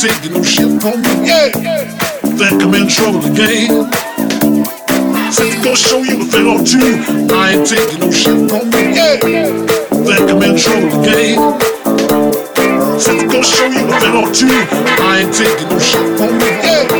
taking no shit from me. Yeah, think I'm in trouble again. Said to show you a thing or two. I ain't taking no shit from me. Yeah, think I'm in trouble again. Said to show you a thing or two. I ain't taking no shit from me. Yeah.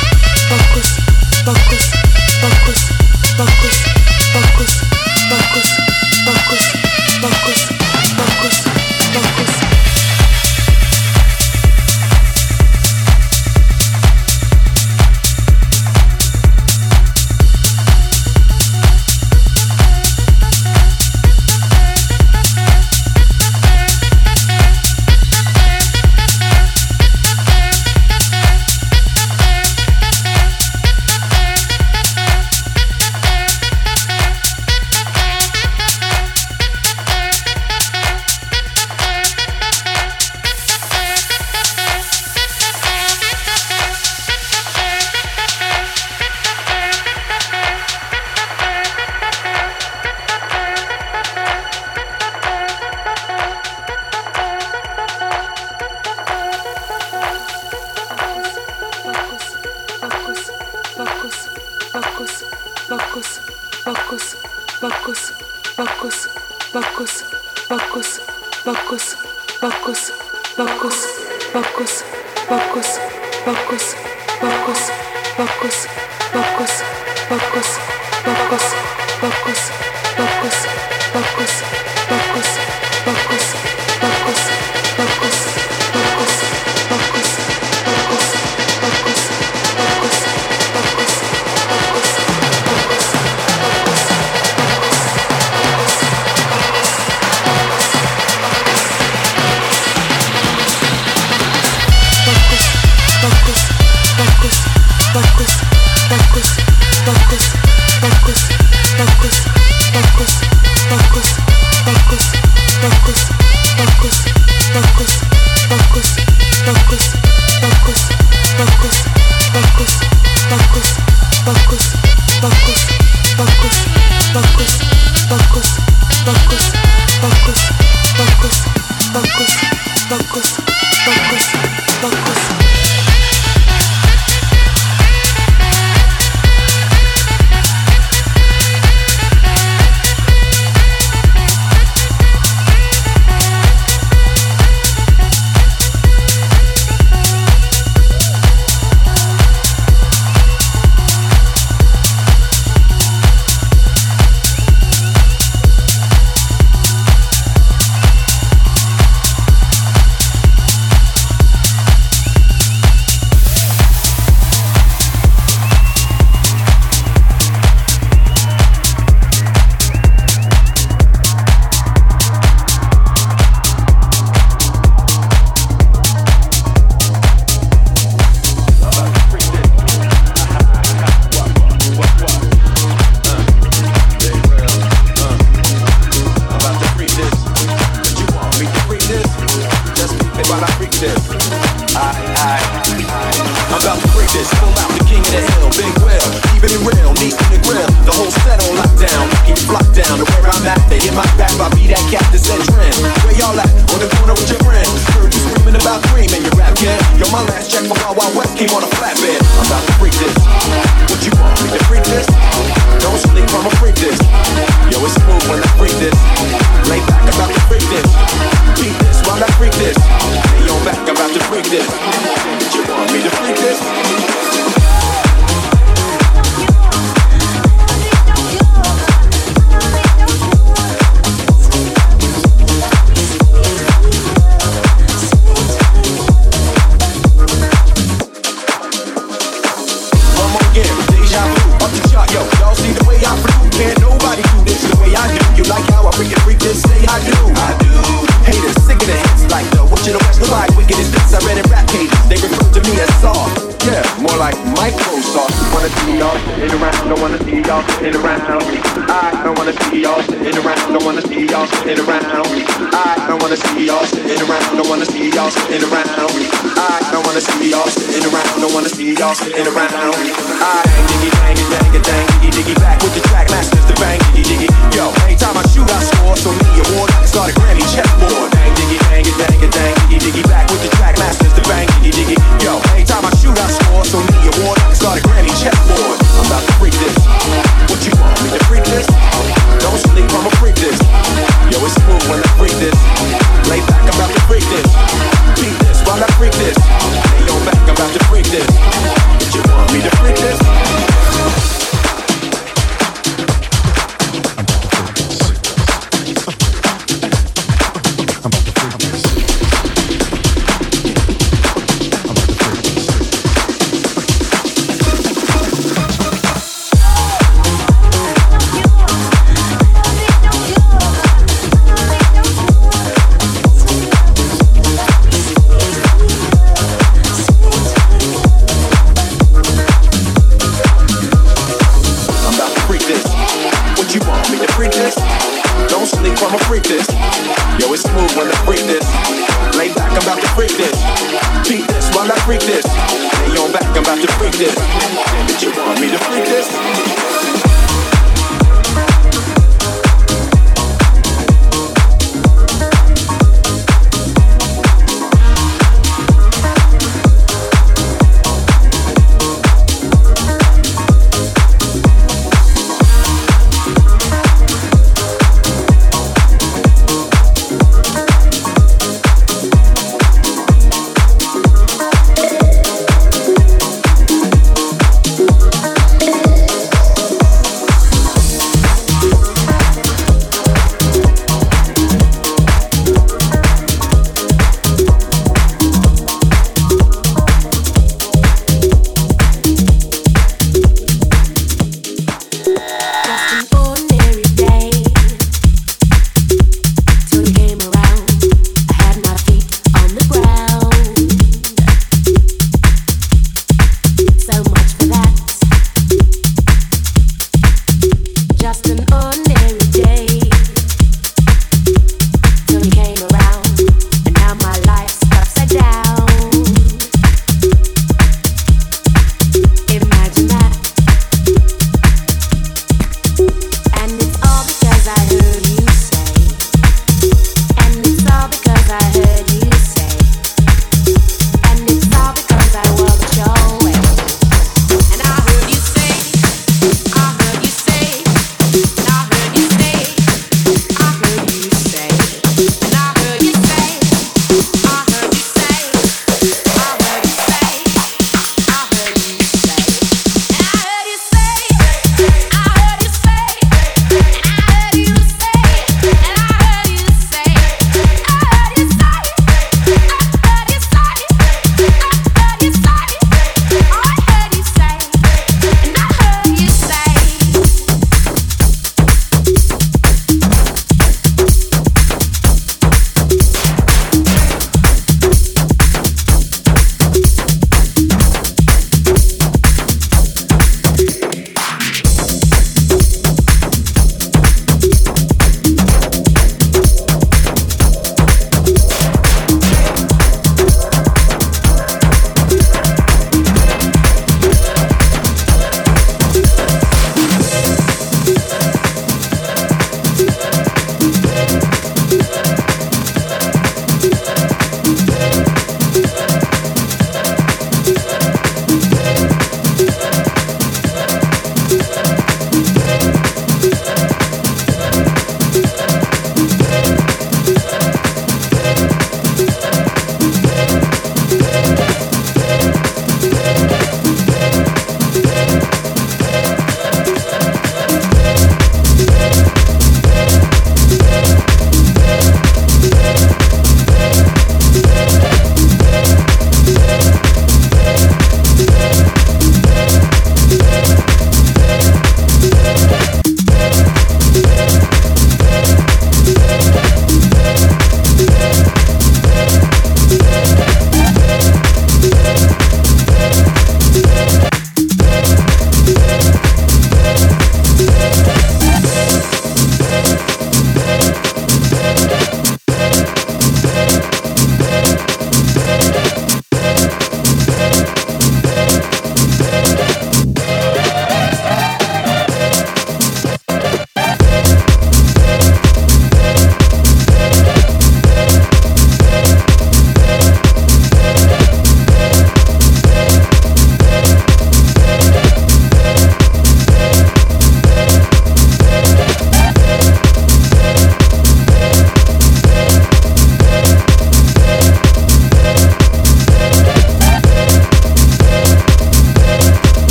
bocos, bocos, bocos, bocos, bocos, bocos, bocos, bocos, bocos, bocos, bocos, bocos, bocos, bocos, bocos, bocos.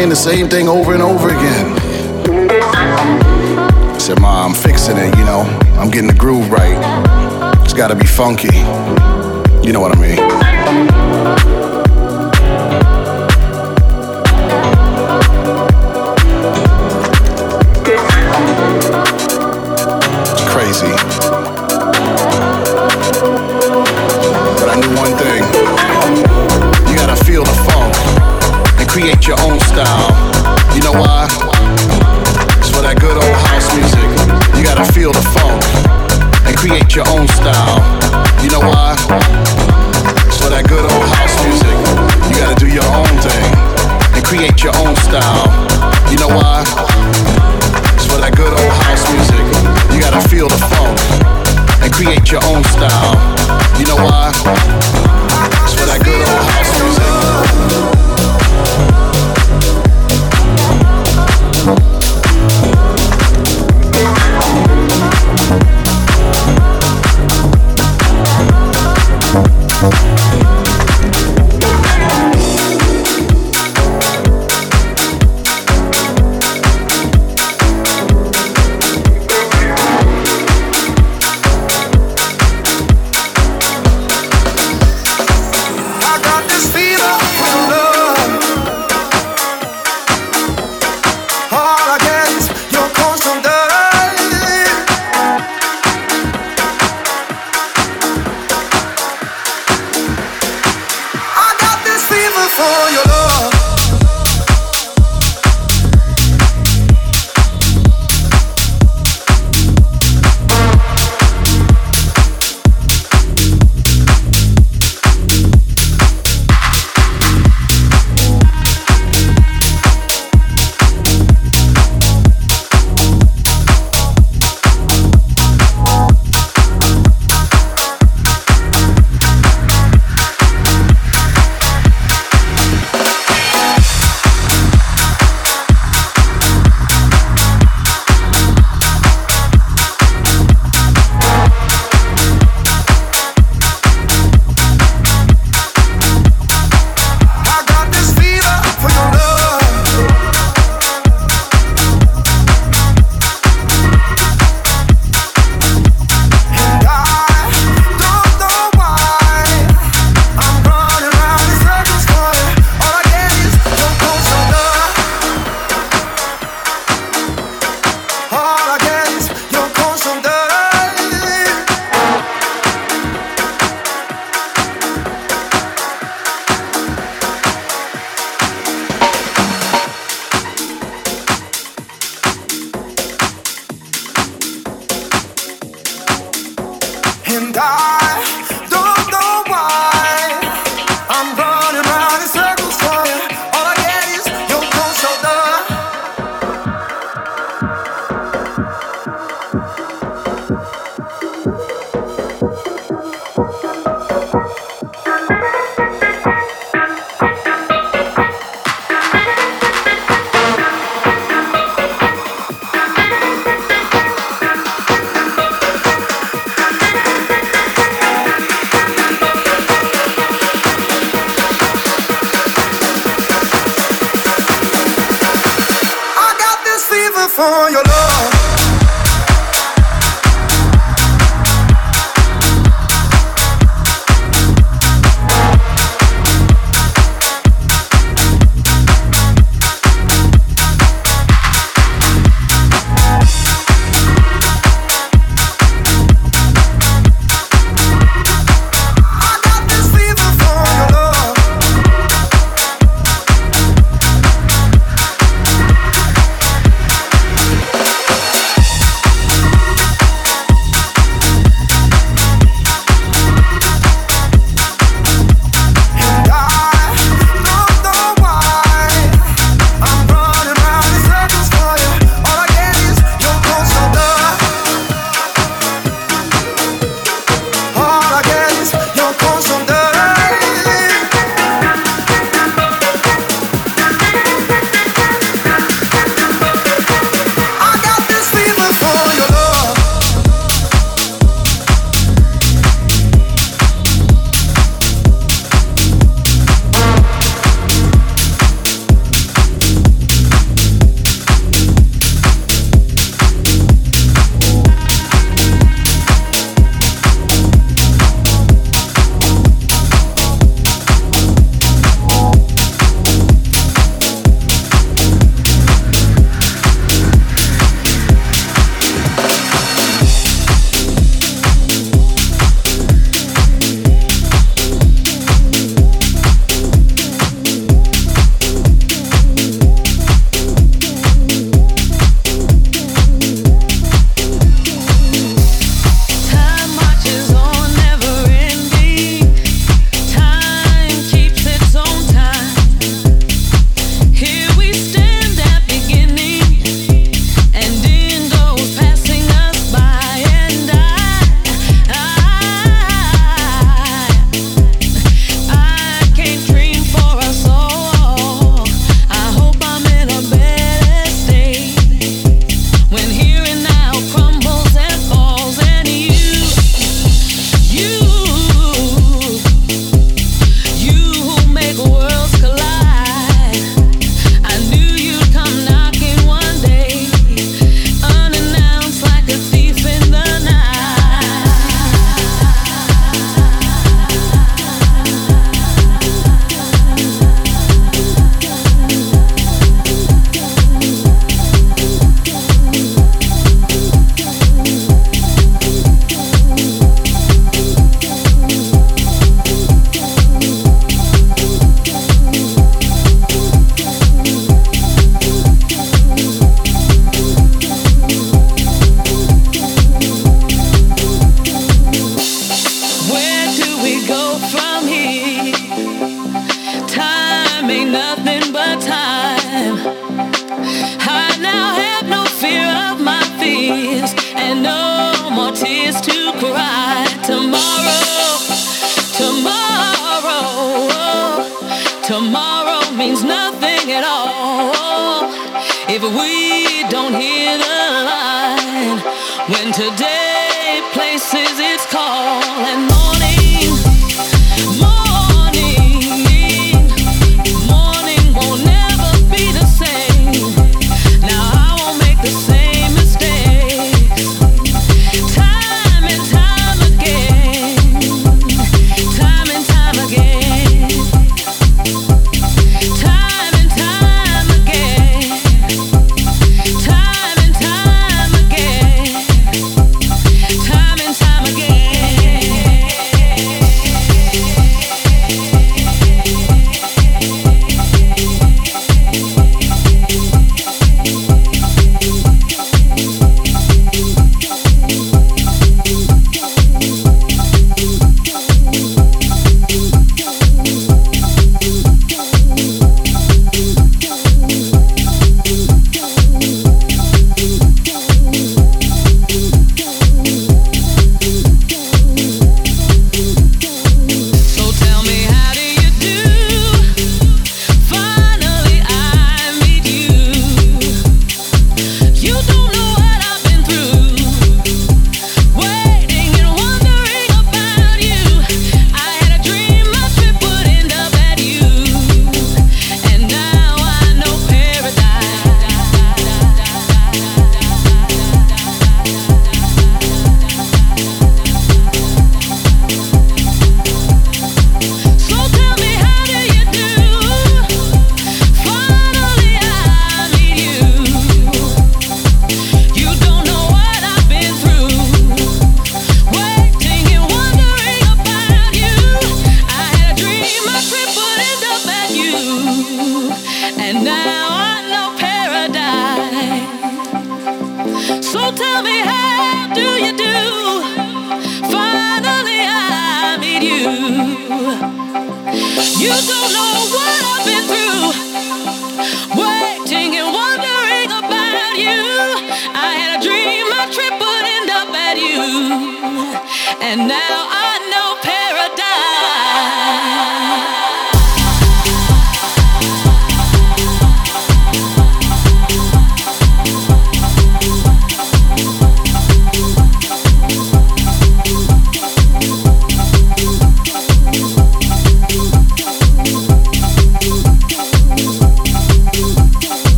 playing the same thing over and over again. I said, Ma, I'm fixing it, you know. I'm getting the groove right. It's gotta be funky. You know what I mean? your own style. You know why? It's for that good old house music. You gotta feel the funk and create your own style. You know why? It's for that good